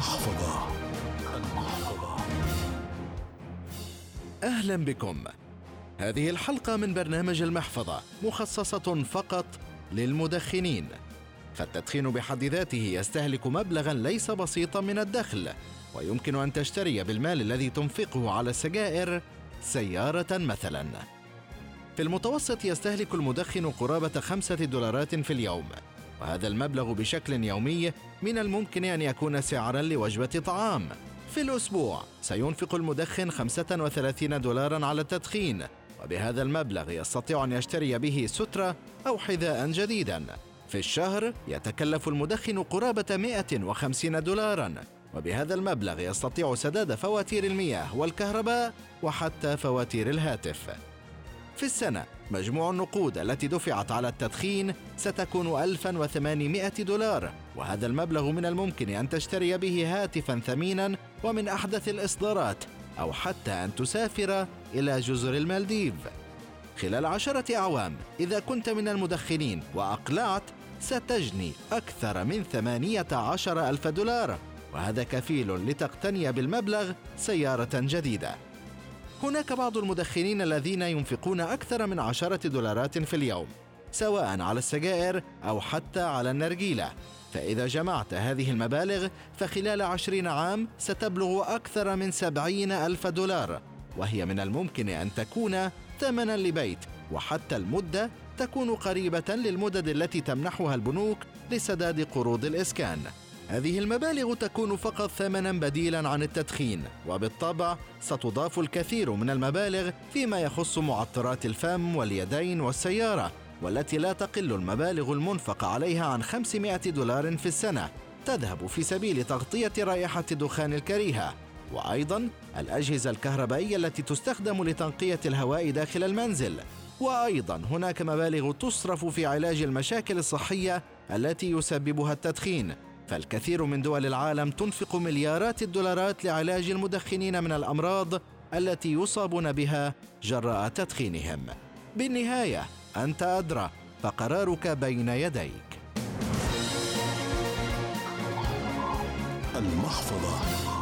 المحفظة. المحفظة أهلا بكم. هذه الحلقة من برنامج المحفظة مخصصة فقط للمدخنين. فالتدخين بحد ذاته يستهلك مبلغا ليس بسيطا من الدخل ويمكن أن تشتري بالمال الذي تنفقه على السجائر سيارة مثلا. في المتوسط يستهلك المدخن قرابة خمسة دولارات في اليوم. وهذا المبلغ بشكل يومي من الممكن أن يكون سعرا لوجبة طعام. في الأسبوع سينفق المدخن 35 دولارا على التدخين وبهذا المبلغ يستطيع أن يشتري به سترة أو حذاء جديدا. في الشهر يتكلف المدخن قرابة 150 دولارا وبهذا المبلغ يستطيع سداد فواتير المياه والكهرباء وحتى فواتير الهاتف. في السنة. مجموع النقود التي دفعت على التدخين ستكون 1800 دولار وهذا المبلغ من الممكن أن تشتري به هاتفا ثمينا ومن أحدث الإصدارات أو حتى أن تسافر إلى جزر المالديف. خلال عشرة أعوام إذا كنت من المدخنين وأقلعت ستجني أكثر من 18 ألف دولار وهذا كفيل لتقتني بالمبلغ سيارة جديدة. هناك بعض المدخنين الذين ينفقون أكثر من عشرة دولارات في اليوم سواء على السجائر أو حتى على النرجيلة. فإذا جمعت هذه المبالغ فخلال عشرين عام ستبلغ أكثر من سبعين ألف دولار. وهي من الممكن أن تكون ثمنا لبيت وحتى المدة تكون قريبة للمدد التي تمنحها البنوك لسداد قروض الإسكان. هذه المبالغ تكون فقط ثمنا بديلا عن التدخين وبالطبع ستضاف الكثير من المبالغ فيما يخص معطرات الفم واليدين والسيارة والتي لا تقل المبالغ المنفقة عليها عن 500 دولار في السنة تذهب في سبيل تغطية رائحة الدخان الكريهة. وأيضا الأجهزة الكهربائية التي تستخدم لتنقية الهواء داخل المنزل. وأيضا هناك مبالغ تصرف في علاج المشاكل الصحية التي يسببها التدخين. فالكثير من دول العالم تنفق مليارات الدولارات لعلاج المدخنين من الأمراض التي يصابون بها جراء تدخينهم. بالنهاية أنت أدرى فقرارك بين يديك. المحفظة.